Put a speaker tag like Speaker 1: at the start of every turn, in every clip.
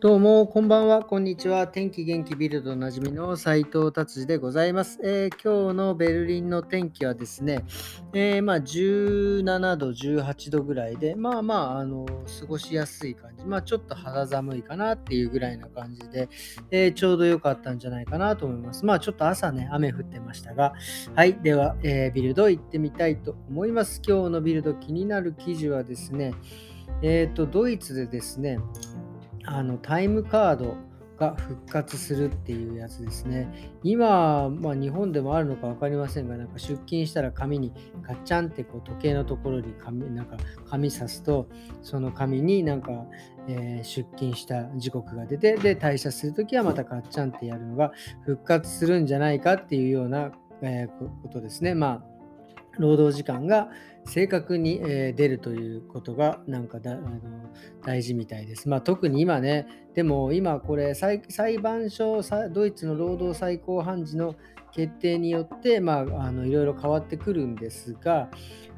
Speaker 1: どうも、こんばんは、こんにちは。天気元気ビルドおなじみの斉藤達治でございます、えー、今日のベルリンの天気はですね、えー、まあ17度、18度ぐらいで、まあまあ、あの過ごしやすい感じ、まあちょっと肌寒いかなっていうぐらいな感じで、えー、ちょうど良かったんじゃないかなと思います。まあちょっと朝ね、雨降ってましたが、はい、では、えビルド行ってみたいと思います。今日のビルド気になる記事はですね、えっ、と、ドイツでですね、あのタイムカードが復活するっていうやつですね。今、まあ、日本でもあるのか分かりませんが、なんか出勤したら紙にガッチャンってこう時計のところに紙なんか紙刺すと、その紙になんか、えー、出勤した時刻が出て、で、退社するときはまたガッチャンってやるのが復活するんじゃないかっていうような、えー、ことですね。まあ労働時間が正確に、え出るということがなんかだあの大事みたいです。まあ、特に今ね、でも今これ裁判所、ドイツの労働最高判事の決定によって、まあ、あのいろいろ変わってくるんですが、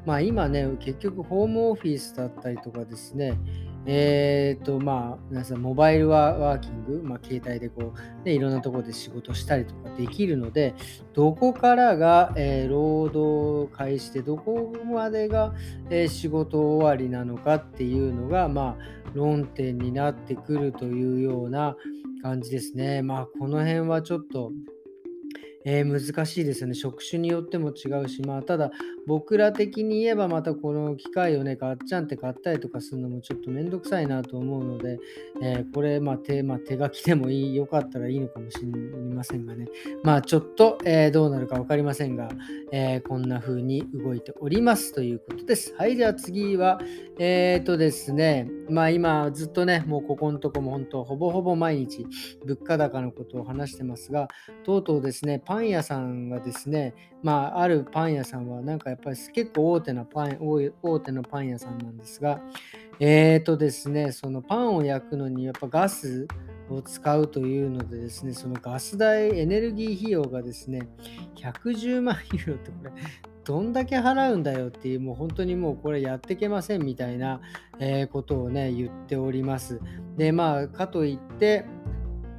Speaker 1: まあ、今ね、結局ホームオフィスだったりとかですね、えっ、ー、と、まあ、皆さん、モバイルワーキング、まあ、携帯でこう、ね、いろんなところで仕事したりとかできるので、どこからが、えー、労働開始で、どこまでが、えー、仕事終わりなのかっていうのが、まあ、論点になってくるというような感じですね。まあ、この辺はちょっと、えー、難しいですよね。職種によっても違うし、まあ、ただ、僕ら的に言えば、またこの機械をね、ガッチャンって買ったりとかするのもちょっとめんどくさいなと思うので、えー、これ、まあ手、まあ、手書きでもいい、よかったらいいのかもしれませんがね。まあ、ちょっと、えー、どうなるか分かりませんが、えこんな風に動いておりますということです。はい、じゃあ次は、えっ、とですね、まあ今ずっとね、もうここのとこも本当、ほぼほぼ毎日物価高のことを話してますが、とうとうですね、パン屋さんがですね、まあ、あるパン屋さんは、なんかやっぱり結構大手なパン、大手のパン屋さんなんですが、えーとですね、そのパンを焼くのにやっぱガスを使うというのでですね、そのガス代、エネルギー費用がですね、110万ユーロってこれ、どんだけ払うんだよっていう、もう本当にもうこれやってけませんみたいな、え、ことをね、言っております。で、まあ、かといって、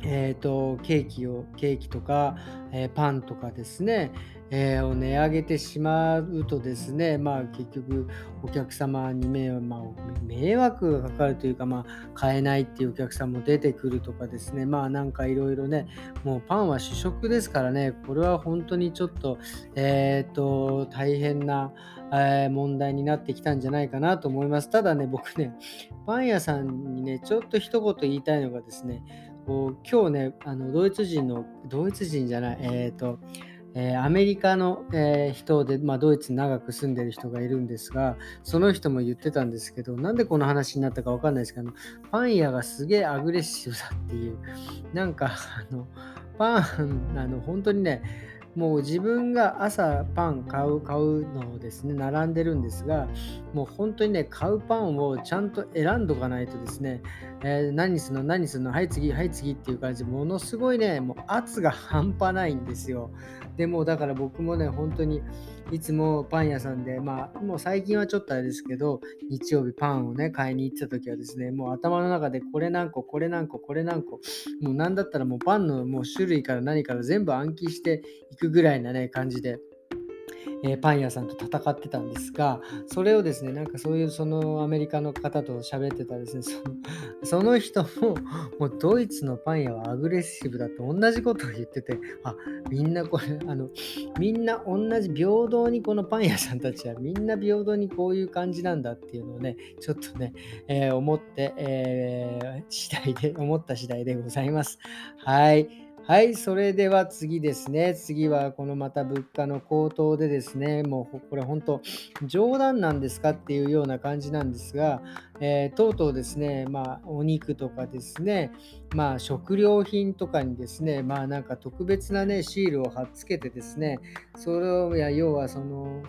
Speaker 1: えーと、ケーキをケーキとか、えー、パンとかですね、えー、を値上げてしまうとですね、まあ、結局お客様に迷,、まあ、迷惑がかかるというか、まあ、買えないっていうお客さんも出てくるとかですねまあなんかいろいろねもうパンは主食ですからねこれは本当にちょっとえっ、ー、と大変な、えー、問題になってきたんじゃないかなと思います。ただね僕ねパン屋さんにねちょっと一言言いたいのがですねこう今日ね、あのドイツ人の、ドイツ人じゃない、えっ、ー、と、えー、アメリカの、えー、人で、まあ、ドイツに長く住んでる人がいるんですが、その人も言ってたんですけど、なんでこの話になったか分かんないですけど、パン屋がすげえアグレッシブだっていう、なんか、あの、パン、あの、本当にね、もう自分が朝パン買う買うのをですね並んでるんですがもう本当にね買うパンをちゃんと選んどかないとですね、えー、何するの何するのはい次はい次っていう感じものすごいねもう圧が半端ないんですよ。でもだから僕もね本当にいつもパン屋さんでまあもう最近はちょっとあれですけど日曜日パンをね買いに行った時はですねもう頭の中でこれ何個これ何個これ何個もう何だったらもうパンのもう種類から何から全部暗記していくくぐらいなね、感じで。えー、パン屋さんと戦ってたんですが、それをですね、なんかそういうそのアメリカの方と喋ってたですね、そのその人も、もうドイツのパン屋はアグレッシブだと同じことを言ってて、あ、みんなこれ、あの、みんな同じ平等にこのパン屋さんたちはみんな平等にこういう感じなんだっていうのをね、ちょっとね、えー、思って、えー、次第で、思った次第でございます。はい。はい、それでは次ですね。次はこのまた物価の高騰でですね、もうこれ本当冗談なんですかっていうような感じなんですが、えー、とうとうですね、まあお肉とかですね、まあ食料品とかにですね、まあなんか特別なね、シールを貼っつけてですね、それを、いや要はその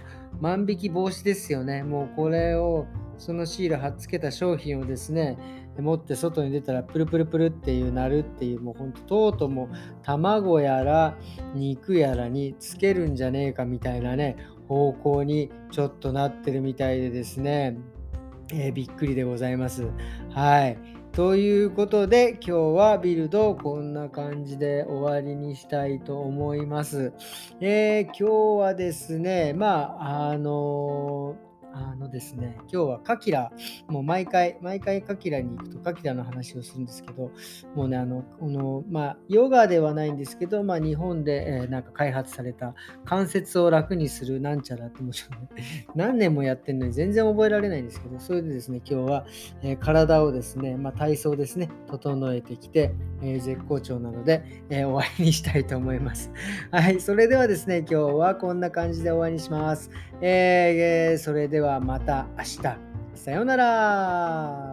Speaker 1: 万引き防止ですよね。もうこれを、そのシール貼っつけた商品をですね、持って外に出たらプルプルプルっていうなるっていうもうほんととうとうも卵やら肉やらにつけるんじゃねえかみたいなね方向にちょっとなってるみたいでですね、えー、びっくりでございます。はい。ということで今日はビルドをこんな感じで終わりにしたいと思います。えー、今日はですね、まあ、あのーあのですね、今日はカキラ、もう毎回、毎回カキラに行くとカキラの話をするんですけど、もうね、あの、この、まあ、ヨガではないんですけど、まあ、日本で、えー、なんか開発された関節を楽にするなんちゃらってもちろん、ね、何年もやってるのに全然覚えられないんですけど、それでですね、今日は、えー、体をですね、まあ、体操ですね、整えてきて、えー、絶好調なので、え終わりにしたいと思います。はい、それではですね、今日はこんな感じで終わりにします。えそれでははまた明日。さようなら。